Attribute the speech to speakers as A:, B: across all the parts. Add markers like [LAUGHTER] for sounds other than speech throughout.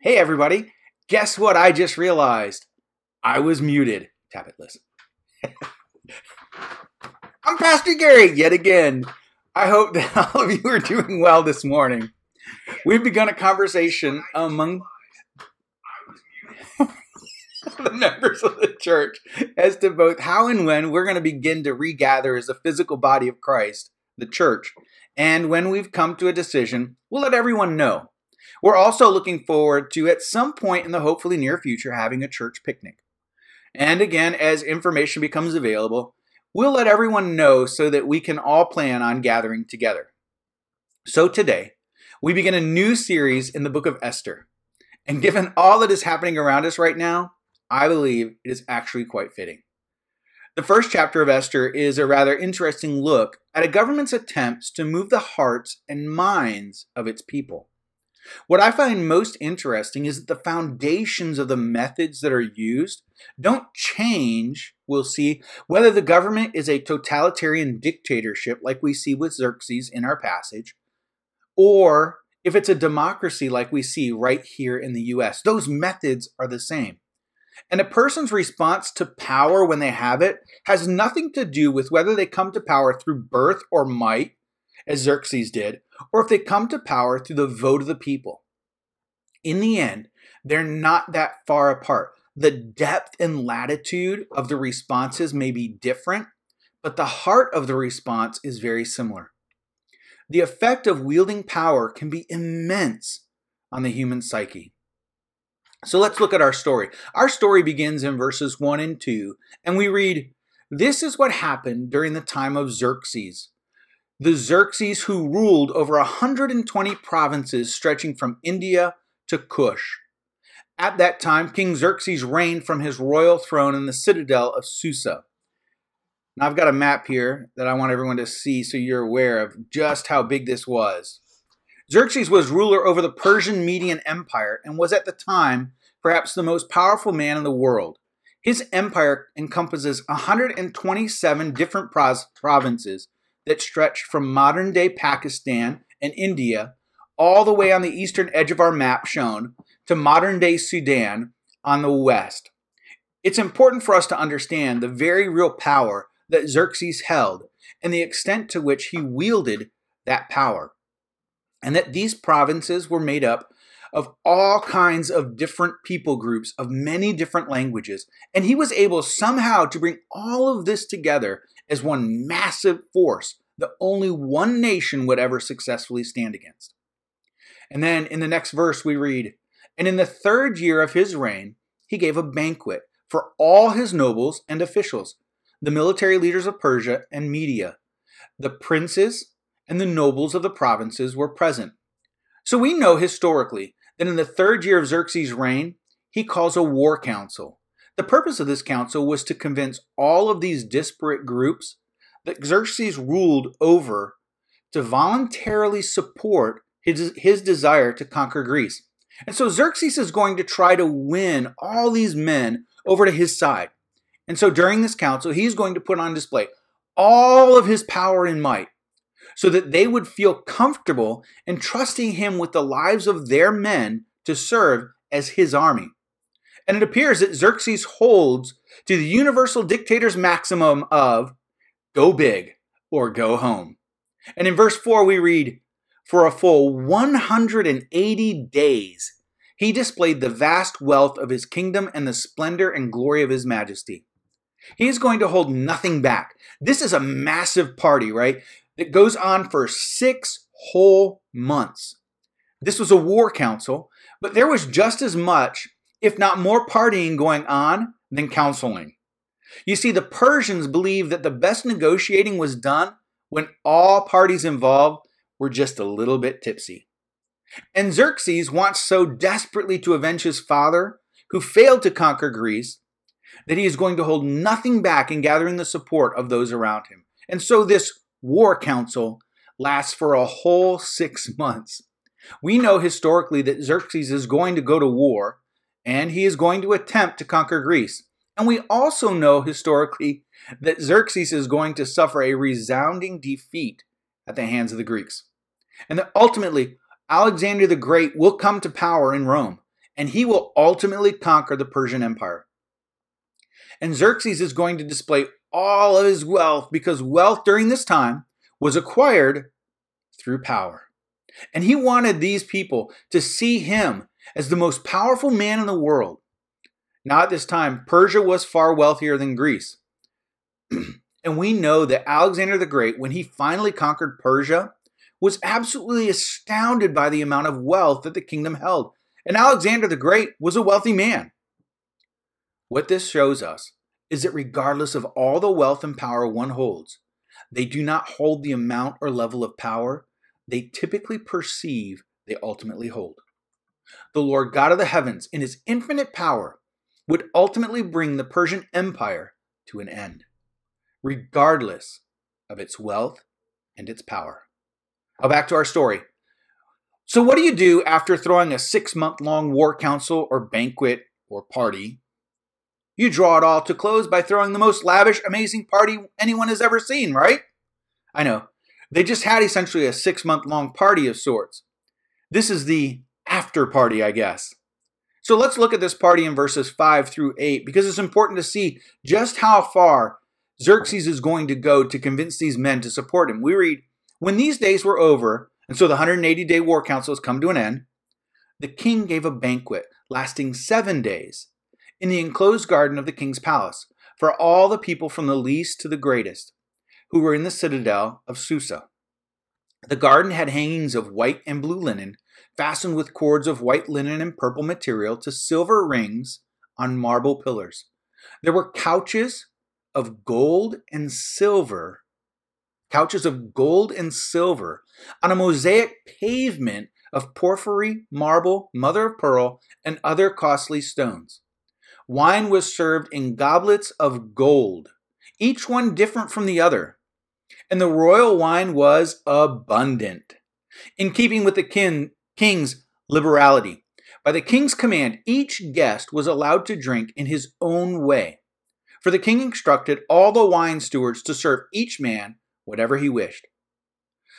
A: Hey, everybody. Guess what I just realized? I was muted. Tap it, listen. [LAUGHS] I'm Pastor Gary yet again. I hope [LAUGHS] that all of you are doing well this morning. We've begun a conversation among [LAUGHS] the members of the church as to both how and when we're going to begin to regather as a physical body of Christ, the church. And when we've come to a decision, we'll let everyone know. We're also looking forward to, at some point in the hopefully near future, having a church picnic. And again, as information becomes available, we'll let everyone know so that we can all plan on gathering together. So today, we begin a new series in the book of Esther. And given all that is happening around us right now, I believe it is actually quite fitting. The first chapter of Esther is a rather interesting look at a government's attempts to move the hearts and minds of its people. What I find most interesting is that the foundations of the methods that are used don't change, we'll see, whether the government is a totalitarian dictatorship like we see with Xerxes in our passage, or if it's a democracy like we see right here in the US. Those methods are the same. And a person's response to power when they have it has nothing to do with whether they come to power through birth or might, as Xerxes did, or if they come to power through the vote of the people. In the end, they're not that far apart. The depth and latitude of the responses may be different, but the heart of the response is very similar. The effect of wielding power can be immense on the human psyche. So let's look at our story. Our story begins in verses 1 and 2, and we read, This is what happened during the time of Xerxes. The Xerxes who ruled over 120 provinces stretching from India to Kush. At that time, King Xerxes reigned from his royal throne in the citadel of Susa. Now, I've got a map here that I want everyone to see so you're aware of just how big this was. Xerxes was ruler over the Persian Median Empire and was at the time perhaps the most powerful man in the world. His empire encompasses 127 different provinces that stretched from modern day Pakistan and India all the way on the eastern edge of our map shown to modern day Sudan on the west. It's important for us to understand the very real power that Xerxes held and the extent to which he wielded that power and that these provinces were made up of all kinds of different people groups of many different languages. And he was able somehow to bring all of this together as one massive force that only one nation would ever successfully stand against. And then in the next verse, we read, And in the third year of his reign, he gave a banquet for all his nobles and officials, the military leaders of Persia and Media, the princes and the nobles of the provinces were present. So we know historically that in the third year of Xerxes' reign, he calls a war council. The purpose of this council was to convince all of these disparate groups that Xerxes ruled over to voluntarily support his, his desire to conquer Greece. And so Xerxes is going to try to win all these men over to his side. And so during this council, he's going to put on display all of his power and might so that they would feel comfortable entrusting him with the lives of their men to serve as his army. And it appears that Xerxes holds to the universal dictator's maximum of go big or go home. And in verse 4, we read, For a full 180 days, he displayed the vast wealth of his kingdom and the splendor and glory of his majesty. He is going to hold nothing back. This is a massive party, right? that goes on for six whole months. This was a war council, but there was just as much, if not more, partying going on than counseling. You see, the Persians believed that the best negotiating was done when all parties involved were just a little bit tipsy. And Xerxes wants so desperately to avenge his father, who failed to conquer Greece, that he is going to hold nothing back in gathering the support of those around him. And so this war council lasts for a whole six months. We know historically that Xerxes is going to go to war and he is going to attempt to conquer Greece. And we also know historically that Xerxes is going to suffer a resounding defeat at the hands of the Greeks. And that ultimately, Alexander the Great will come to power in Rome. and he will ultimately conquer the Persian Empire. And Xerxes is going to display all of his wealth because wealth during this time was acquired through power. And he wanted these people to see him as the most powerful man in the world. Now, at this time, Persia was far wealthier than Greece. [CLEARS THROAT] and we know that Alexander the Great, when he finally conquered Persia, was absolutely astounded by the amount of wealth that the kingdom held. And Alexander the Great was a wealthy man. What this shows us is that regardless of all the wealth and power one holds, they do not hold the amount or level of power they typically perceive they ultimately hold. The Lord God of the heavens, in his infinite power, would ultimately bring the Persian Empire to an end, regardless of its wealth and its power. Now, back to our story. So, what do you do after throwing a six month long war council or banquet or party? You draw it all to close by throwing the most lavish, amazing party anyone has ever seen, right? I know. They just had essentially a six month long party of sorts. This is the after party, I guess. So let's look at this party in verses 5 through 8 because it's important to see just how far Xerxes is going to go to convince these men to support him. We read, When these days were over, and so the 180 day war council has come to an end, the king gave a banquet lasting seven days in the enclosed garden of the king's palace for all the people from the least to the greatest who were in the citadel of Susa. The garden had hangings of white and blue linen fastened with cords of white linen and purple material to silver rings on marble pillars. There were couches of gold and silver, couches of gold and silver on a mosaic pavement of porphyry, marble, mother of pearl, and other costly stones. Wine was served in goblets of gold, each one different from the other, and the royal wine was abundant. In keeping with the kin, king's liberality. By the king's command, each guest was allowed to drink in his own way. For the king instructed all the wine stewards to serve each man whatever he wished.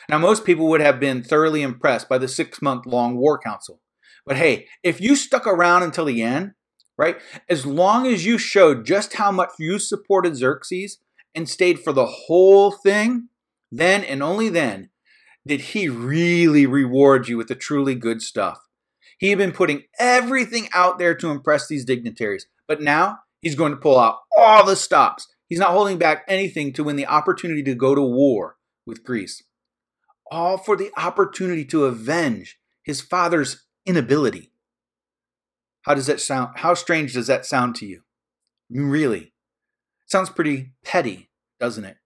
A: Now, most people would have been thoroughly impressed by the six month long war council. But hey, if you stuck around until the end, right, as long as you showed just how much you supported Xerxes and stayed for the whole thing, then and only then did he really reward you with the truly good stuff. He had been putting everything out there to impress these dignitaries, but now he's going to pull out all the stops. He's not holding back anything to win the opportunity to go to war with Greece. All for the opportunity to avenge his father's inability. How does that sound? How strange does that sound to you? Really? Sounds pretty petty, doesn't it?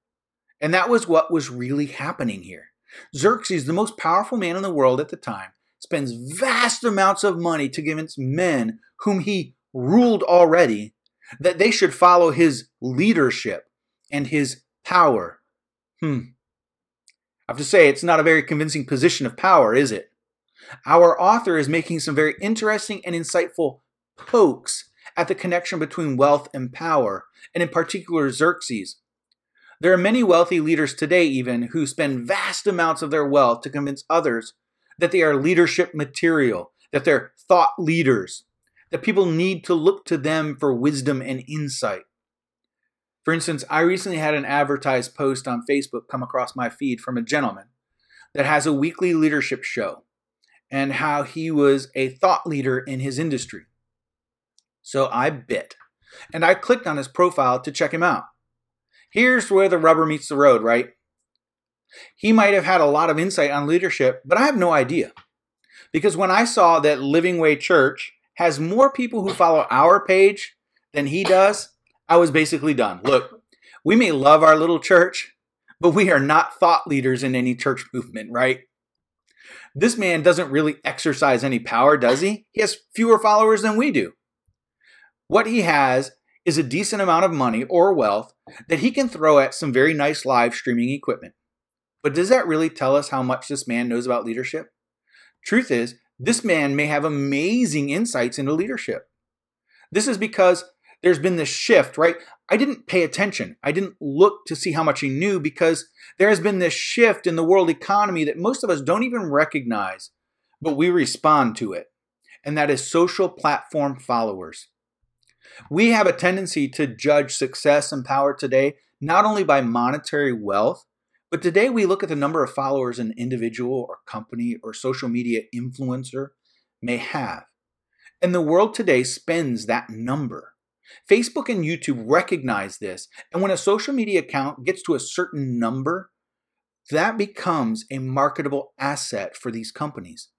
A: And that was what was really happening here. Xerxes, the most powerful man in the world at the time, spends vast amounts of money to convince men whom he ruled already that they should follow his leadership and his power. Hmm. I have to say, it's not a very convincing position of power, is it? Our author is making some very interesting and insightful pokes at the connection between wealth and power, and in particular Xerxes, there are many wealthy leaders today, even, who spend vast amounts of their wealth to convince others that they are leadership material, that they're thought leaders, that people need to look to them for wisdom and insight. For instance, I recently had an advertised post on Facebook come across my feed from a gentleman that has a weekly leadership show and how he was a thought leader in his industry. So I bit and I clicked on his profile to check him out. Here's where the rubber meets the road, right? He might have had a lot of insight on leadership, but I have no idea. Because when I saw that Living Way Church has more people who follow our page than he does, I was basically done. Look, we may love our little church, but we are not thought leaders in any church movement, right? This man doesn't really exercise any power, does he? He has fewer followers than we do. What he has is a decent amount of money or wealth that he can throw at some very nice live streaming equipment. But does that really tell us how much this man knows about leadership? Truth is, this man may have amazing insights into leadership. This is because there's been this shift, right? I didn't pay attention. I didn't look to see how much he knew because there has been this shift in the world economy that most of us don't even recognize, but we respond to it. and that is social platform followers. We have a tendency to judge success and power today not only by monetary wealth, but today we look at the number of followers an individual or company or social media influencer may have. And the world today spends that number. Facebook and YouTube recognize this, and when a social media account gets to a certain number, that becomes a marketable asset for these companies.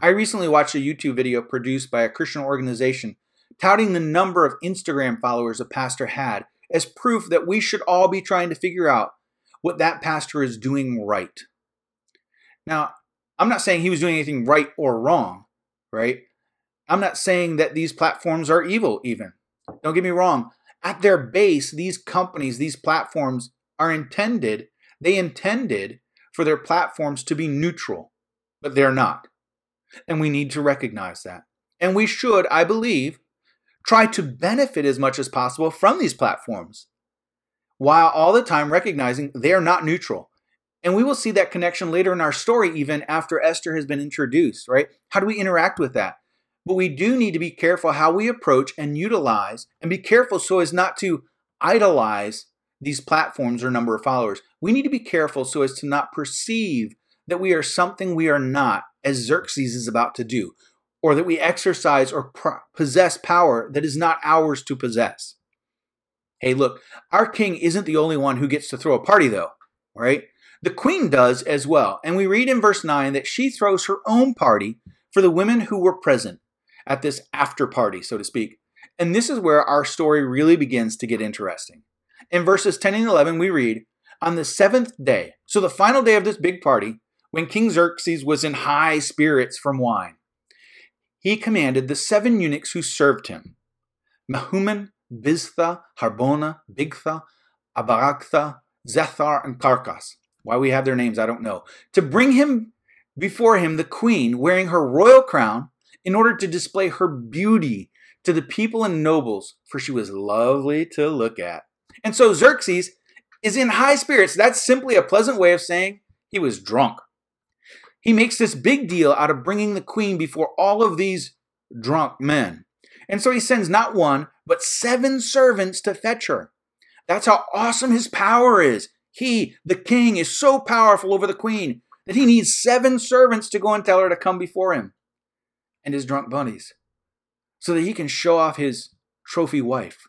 A: I recently watched a YouTube video produced by a Christian organization touting the number of Instagram followers a pastor had as proof that we should all be trying to figure out what that pastor is doing right. Now, I'm not saying he was doing anything right or wrong, right? I'm not saying that these platforms are evil, even. Don't get me wrong. At their base, these companies, these platforms are intended, they intended for their platforms to be neutral, but they're not. And we need to recognize that. And we should, I believe, try to benefit as much as possible from these platforms while all the time recognizing they are not neutral. And we will see that connection later in our story, even after Esther has been introduced, right? How do we interact with that? But we do need to be careful how we approach and utilize, and be careful so as not to idolize these platforms or number of followers. We need to be careful so as to not perceive that we are something we are not, as Xerxes is about to do, or that we exercise or possess power that is not ours to possess. Hey, look, our king isn't the only one who gets to throw a party, though, right? The queen does as well. And we read in verse 9 that she throws her own party for the women who were present at this after party, so to speak. And this is where our story really begins to get interesting. In verses 10 and 11, we read, On the seventh day, so the final day of this big party, when King Xerxes was in high spirits from wine, he commanded the seven eunuchs who served him Mehuman, Biztha, Harbona, Bigtha, Abaraktha, Zethar, and Karkas. Why we have their names, I don't know. To bring him before him the queen wearing her royal crown in order to display her beauty to the people and nobles, for she was lovely to look at. And so Xerxes is in high spirits. That's simply a pleasant way of saying he was drunk. He makes this big deal out of bringing the queen before all of these drunk men. And so he sends not one, but seven servants to fetch her. That's how awesome his power is. He, the king, is so powerful over the queen that he needs seven servants to go and tell her to come before him and his drunk bunnies so that he can show off his trophy wife.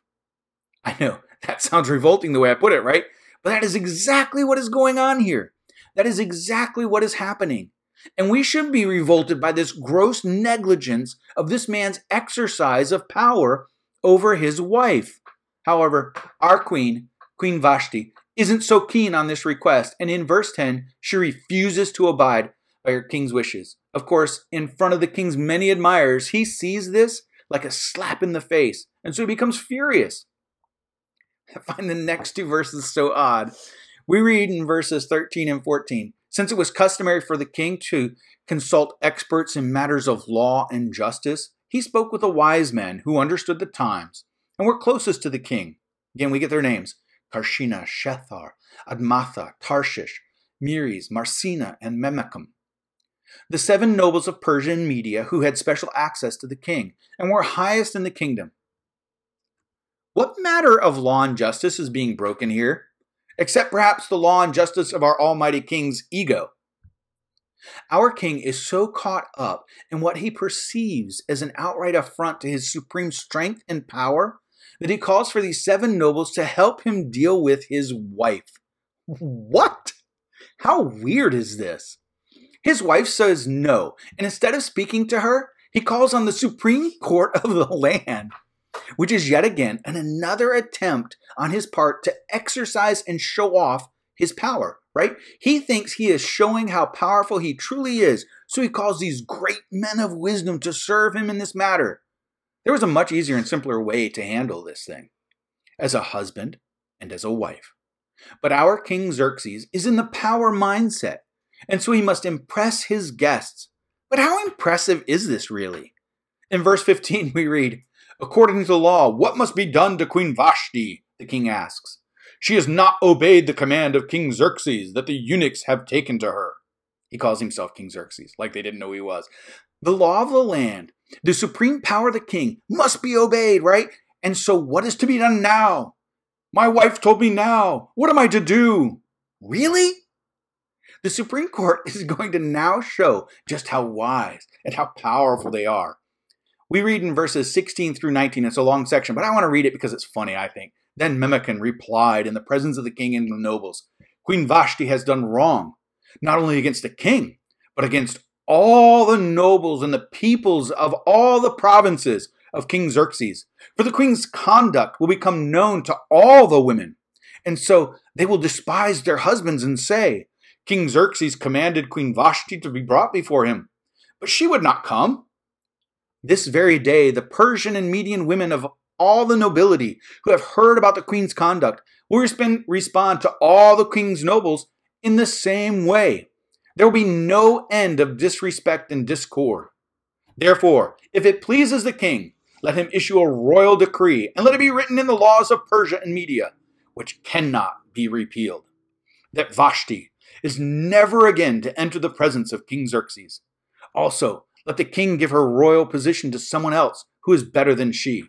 A: I know [LAUGHS] that sounds revolting the way I put it, right? But that is exactly what is going on here. That is exactly what is happening. And we should be revolted by this gross negligence of this man's exercise of power over his wife. However, our queen, Queen Vashti, isn't so keen on this request, and in verse 10, she refuses to abide by her king's wishes. Of course, in front of the king's many admirers, he sees this like a slap in the face, and so he becomes furious. I find the next two verses so odd. We read in verses 13 and 14 Since it was customary for the king to consult experts in matters of law and justice, he spoke with the wise men who understood the times and were closest to the king. Again, we get their names Karshena, Shethar, Admatha, Tarshish, Meres, Marsena, and Memucan. The seven nobles of Persia and Media who had special access to the king and were highest in the kingdom. What matter of law and justice is being broken here? Except perhaps the law and justice of our Almighty King's ego. Our king is so caught up in what he perceives as an outright affront to his supreme strength and power that he calls for these seven nobles to help him deal with his wife. What? How weird is this? His wife says no, and instead of speaking to her, he calls on the Supreme Court of the land, which is yet again an another attempt on his part to exercise and show off his power right? He thinks he is showing how powerful he truly is, so he calls these great men of wisdom to serve him in this matter. There was a much easier and simpler way to handle this thing as a husband and as a wife. But our King Xerxes is in the power mindset, and so he must impress his guests. But how impressive is this really? In verse 15, we read, According to the law, what must be done to Queen Vashti? The king asks. She has not obeyed the command of King Xerxes that the eunuchs have taken to her. He calls himself King Xerxes, like they didn't know he was. the law of the land, the supreme power of the king must be obeyed, right? And so, what is to be done now? My wife told me now. What am I to do? Really? The Supreme Court [LAUGHS] is going to now show just how wise and how powerful they are. We read in verses 16 through 19. It's a long section, but I want to read it because it's funny, I think. Then Memucan replied in the presence of the king and the nobles Queen Vashti has done wrong, not only against the king, but against all the nobles and the peoples of all the provinces of King Xerxes. For the queen's conduct will become known to all the women. And so they will despise their husbands and say, King Xerxes commanded Queen Vashti to be brought before him, but she would not come. This very day, the Persian and Median women of all the nobility who have heard about the queen's conduct will respond to all the king's nobles in the same way. There will be no end of disrespect and discord. Therefore, if it pleases the king, let him issue a royal decree, and let it be written in the laws of Persia and Media, which cannot be repealed, that Vashti is never again to enter the presence of King Xerxes. Also, let the king give her royal position to someone else who is better than she.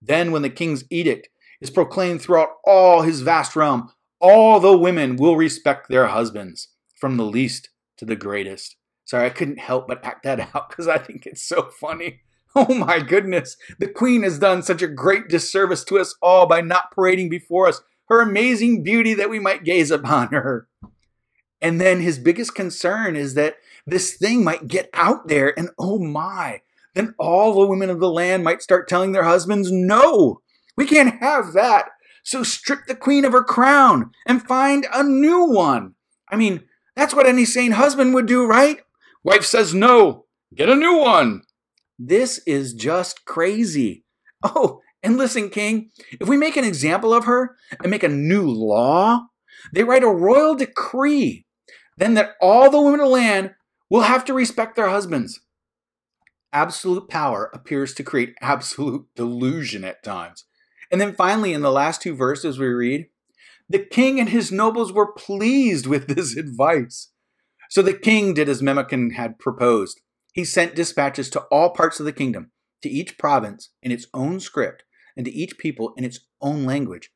A: Then, when the king's edict is proclaimed throughout all his vast realm, all the women will respect their husbands, from the least to the greatest. Sorry, I couldn't help but act that [LAUGHS] out because I think it's so funny. [LAUGHS] Oh my goodness, the queen has done such a great disservice to us all by not parading before us her amazing beauty that we might gaze upon her. And then his biggest concern is that this thing might get out there and oh my, then all the women of the land might start telling their husbands, no, we can't have that. So strip the queen of her crown and find a new one. I mean, that's what any sane husband would do, right? Wife says no, get a new one. This is just crazy. Oh, and listen, King, if we make an example of her and make a new law, they write a royal decree, then that all the women of the land will have to respect their husbands. Absolute power appears to create [LAUGHS] absolute delusion at times. And then finally, in the last two verses, we read, The king and his nobles were pleased with this [LAUGHS] advice. So the king did as Memucan had proposed. He sent dispatches to all parts of the kingdom, to each province in its own script, and to each people in its own language,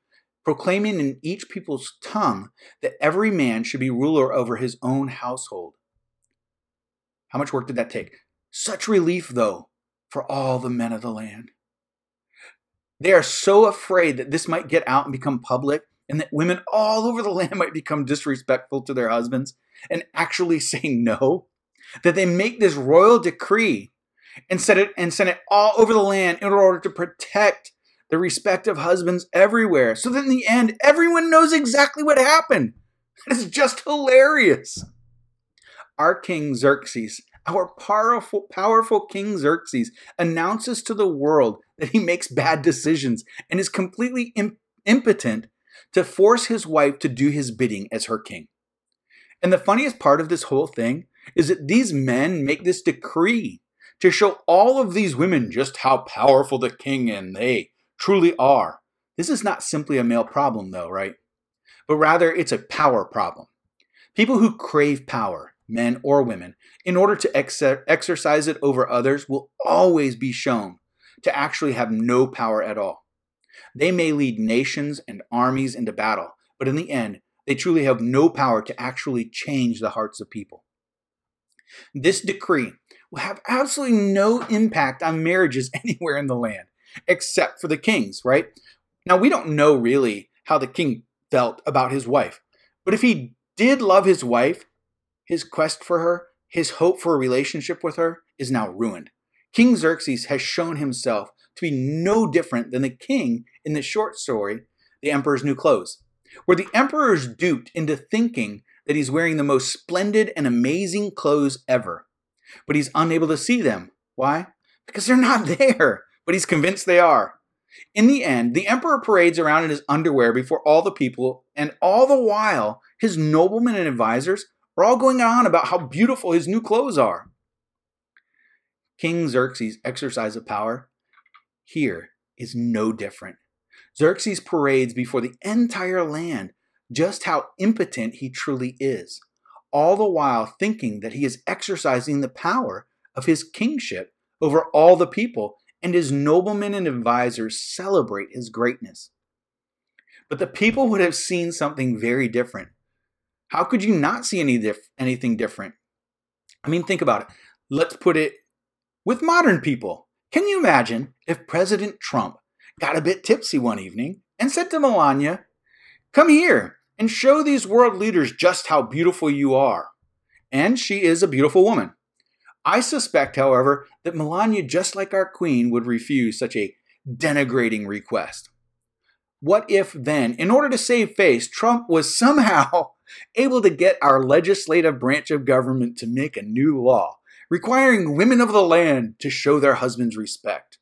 A: proclaiming in each people's tongue that every man should be ruler over his own household. How much work did that take? Such relief, though, for all the men of the land. They are so afraid that this might get out and become public, and that women all over the [LAUGHS] land might become disrespectful to their husbands and actually [LAUGHS] say no that they make this royal decree and set it and send it all over the land in order to protect the respective husbands everywhere. So that in the end, everyone knows exactly what happened. It's just hilarious. Our king Xerxes, our powerful, powerful king Xerxes, announces to the world that he makes bad decisions and is completely imp- impotent to force his wife to do his bidding as her king. And the funniest part of this whole thing is that these men make this decree to show all of these women just how powerful the king and they truly are. This is not simply a male problem, though, right? But rather, it's a power problem. People who crave power, men or women, in order to ex- exercise it over others will always be shown to actually have no power at all. They may lead nations and armies into battle, but in the end, they truly have no power to actually change the hearts of people. This decree will have absolutely no impact on marriages [LAUGHS] anywhere in the land, except for the king's, right? Now, we don't know really how the king felt about his wife, but if he did love his wife, his quest for her, his hope for a relationship with her is now ruined. King Xerxes has shown himself to be no different than the king in the short story, The Emperor's New Clothes, where the emperor is duped into thinking that he's wearing the most splendid and amazing clothes ever. But he's unable to see them. Why? Because they're not [LAUGHS] there, but he's convinced they are. In the end, the emperor parades around in his underwear before all the people, and all the while, his noblemen and advisors are all going on about how beautiful his new clothes are. King Xerxes' exercise of power here is no different. Xerxes parades before the entire land just how impotent he truly is, all the while thinking that he is exercising the power of of his kingship over all the people, and his noblemen and advisers celebrate his greatness. But the people would have seen something very different. How could you not see any anything different? I mean, think about it. Let's put it with modern people. Can you imagine if President Trump got a bit tipsy one evening and said to Melania, Come here and show these world leaders just how beautiful you are? And she is a beautiful woman. I suspect, however, that Melania, just like our queen, would refuse such a denigrating request. What if then, in order to save face, Trump was somehow [LAUGHS] able to get our legislative branch of government to make a new law requiring women of the land to show their husbands respect?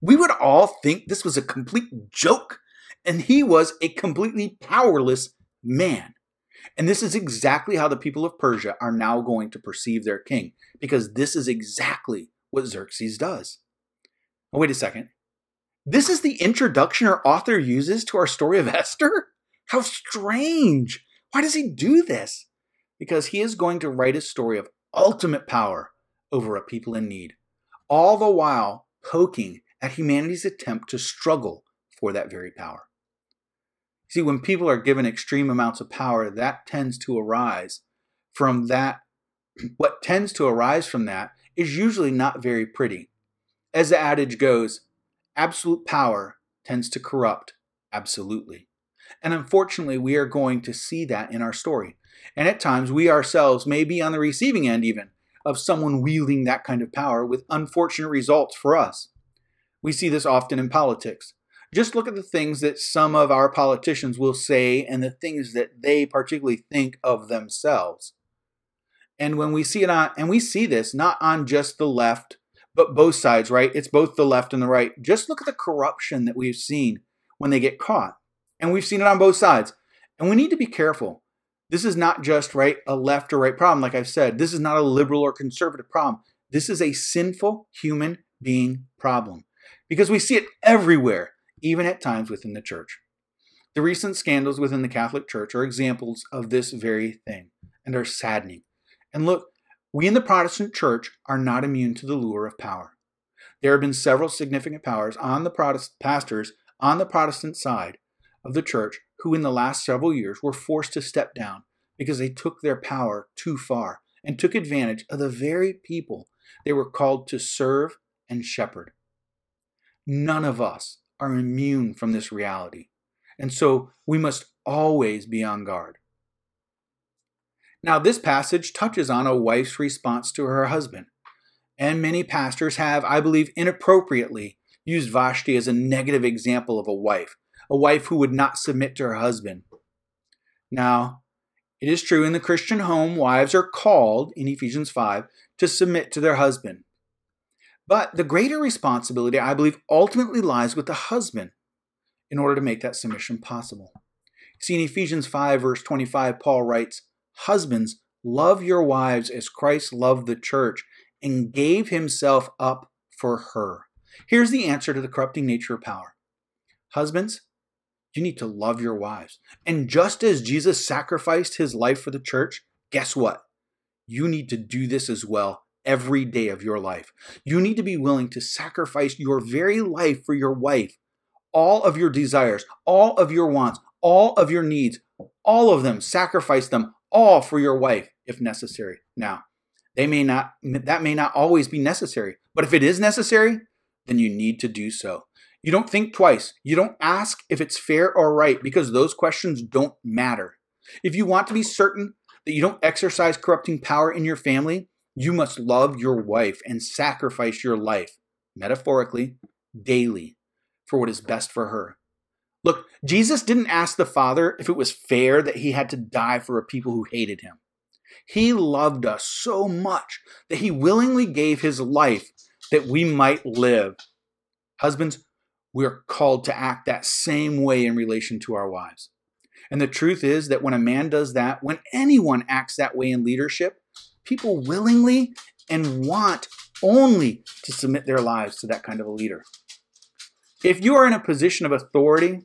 A: We would all think this was a complete joke, and he was a completely powerless man. And this is exactly how the people of Persia are now going to perceive their king, because this is exactly what Xerxes does. Oh, wait a second. This is the introduction our author uses to our story of [LAUGHS] Esther? How strange! Why does he do this? Because he is going to write a story of ultimate power over a people in need, all the while poking at humanity's attempt to struggle for that very power. See, when people are given extreme amounts of power, that tends to arise from that. [CLEARS THROAT] What tends to arise from that is usually not very pretty. As the adage goes, absolute power tends to corrupt absolutely. And unfortunately, we are going to see that in our story. And at times, we ourselves may be on the receiving end even of someone wielding that kind of power with unfortunate results for us. We see this often in politics. Just look at the things that some of our politicians will say and the things that they particularly think of themselves. And when we see it on, and we see this not on just the left but both sides, right? It's both the left and the right. Just look at the corruption that we've seen when they get caught. And we've seen it on both sides. And we need to be careful. This is not just, right, a left or right problem, like I've said. This is not a liberal or conservative problem. This is a sinful human being problem because we see it everywhere, even at times within the church. The recent scandals within the Catholic Church are examples of this very thing and are saddening. And look, we in the Protestant church are not immune to the lure of power. There have been several significant powers on the pastors on the Protestant side of the church who in the last several years were forced to step down because they took their power too far and took advantage of the very people they were called to serve and shepherd. None of us are immune from this reality, and so we must always be on guard. Now, this passage touches on a wife's response to her husband. And many pastors have, I believe, inappropriately used Vashti as a negative example of a wife, a wife who would not submit to her husband. Now, it is true in the Christian home, wives are called, in Ephesians 5, to submit to their husband. But the greater responsibility, I believe, ultimately lies with the husband in order to make that submission possible. See, in Ephesians 5, verse 25, Paul writes, Husbands, love your wives as Christ loved the church and gave himself up for her. Here's the answer to the corrupting nature of power. Husbands, you need to love your wives. And just as Jesus sacrificed his life for the church, guess what? You need to do this as well every day of your life. You need to be willing to sacrifice your very life for your wife, all of your desires, all of your wants, all of your needs, all of them, sacrifice them all for your wife if necessary. Now, they may not that may not always be necessary, but if it is necessary, then you need to do so. You don't think twice. You don't ask if it's fair or right because those questions don't matter. If you want to be certain that you don't exercise corrupting power in your family, you must love your wife and sacrifice your life, metaphorically, daily, for what is best for her. Look, Jesus didn't ask the Father if it was fair that he had to die for a people who hated him. He loved us so much that he willingly gave his life that we might live. Husbands, we're called to act that same way in relation to our wives. And the truth is that when a man does that, when anyone acts that way in leadership, people willingly and want only to submit their lives to that kind of a leader. If you are in a position of authority,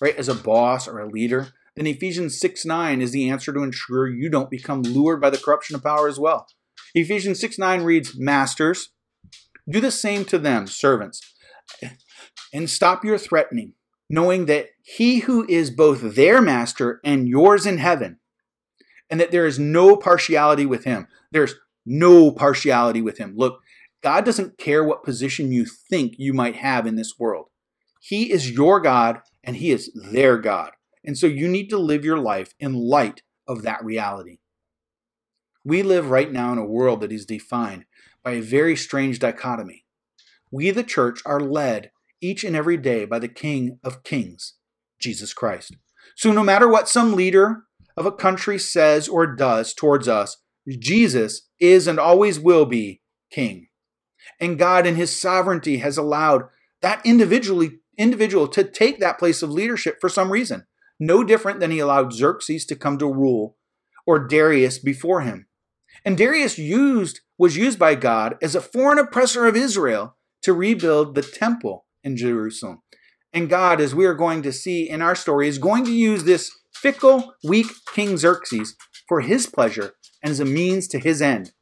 A: right, as a boss or a leader, then Ephesians 6 9 is the answer to ensure you don't become lured by the corruption of power as well. Ephesians 6 9 reads, Masters, do the same to them, servants, and stop your threatening, knowing that he who is both their master and yours in heaven, and that there is no partiality with him. There's no partiality with him. Look, God doesn't care what position you think you might have in this world. He is your God and He is their God. And so you need to live your life in light of that reality. We live right now in a world that is defined by a very strange dichotomy. We, the church, are led each and every day by the King of Kings, Jesus Christ. So no matter what some leader of a country says or does towards us, Jesus is and always will be King. And God, in His sovereignty, has allowed that individually, individual to take that place of leadership for some reason no different than he allowed Xerxes to come to rule or Darius before him. And Darius used was used by God as a foreign oppressor of Israel to rebuild the temple in Jerusalem. And God, as we are going to see in our story, is going to use this fickle, weak King Xerxes for his pleasure and as a means to his end.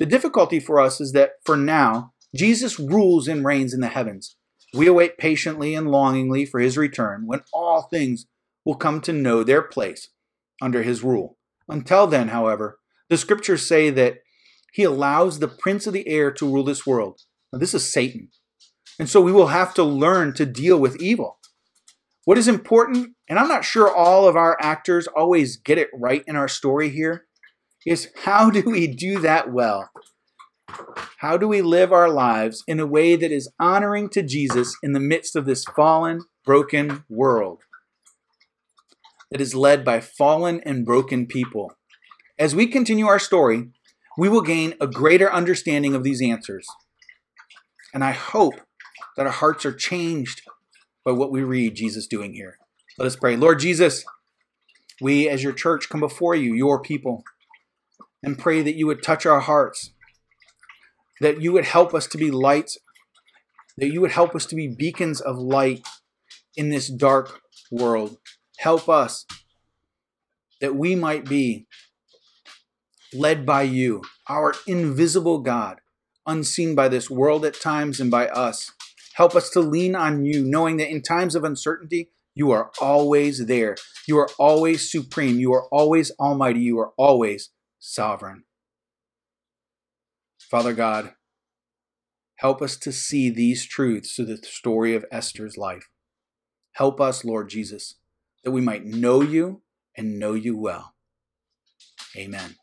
A: The difficulty for us is that for now, Jesus rules and reigns in the heavens. We await patiently and longingly for his return when all things will come to know their place under his rule. Until then, however, the scriptures say that he allows the prince of the air to rule this world. Now, this is Satan. And so we will have to learn to deal with evil. What is important, and I'm not sure all of our actors always get it right in our story here, is how do we do that well? How do we live our lives in a way that is honoring to Jesus in the midst of this fallen, broken world? that is led by fallen and broken people. As we continue our story, we will gain a greater understanding of these answers. And I hope that our hearts are changed by what we read Jesus doing here. Let us pray. Lord Jesus, we as your church come before you, your people, and pray that you would touch our hearts, that you would help us to be lights, that you would help us to be beacons of light in this dark world. Help us that we might be led by you, our invisible God, unseen by this world at times and by us. Help us to lean on you, knowing that in times of uncertainty, you are always there. You are always supreme. You are always almighty. You are always sovereign. Father God, help us to see these truths through the story of Esther's life. Help us, Lord Jesus, that we might know you and know you well. Amen.